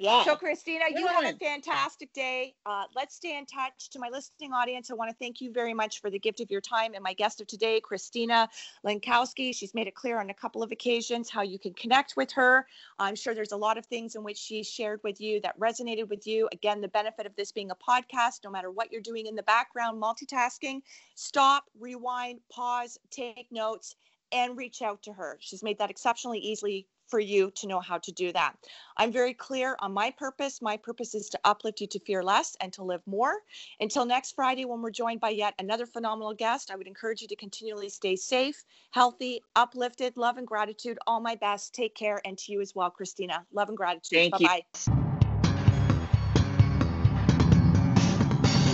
Yeah. So, Christina, you have a fantastic day. Uh, let's stay in touch. To my listening audience, I want to thank you very much for the gift of your time. And my guest of today, Christina Lankowski, she's made it clear on a couple of occasions how you can connect with her. I'm sure there's a lot of things in which she shared with you that resonated with you. Again, the benefit of this being a podcast, no matter what you're doing in the background, multitasking, stop, rewind, pause, take notes, and reach out to her. She's made that exceptionally easily for you to know how to do that. I'm very clear on my purpose. My purpose is to uplift you to fear less and to live more. Until next Friday, when we're joined by yet another phenomenal guest, I would encourage you to continually stay safe, healthy, uplifted, love and gratitude. All my best. Take care. And to you as well, Christina. Love and gratitude. Thank you. Bye bye.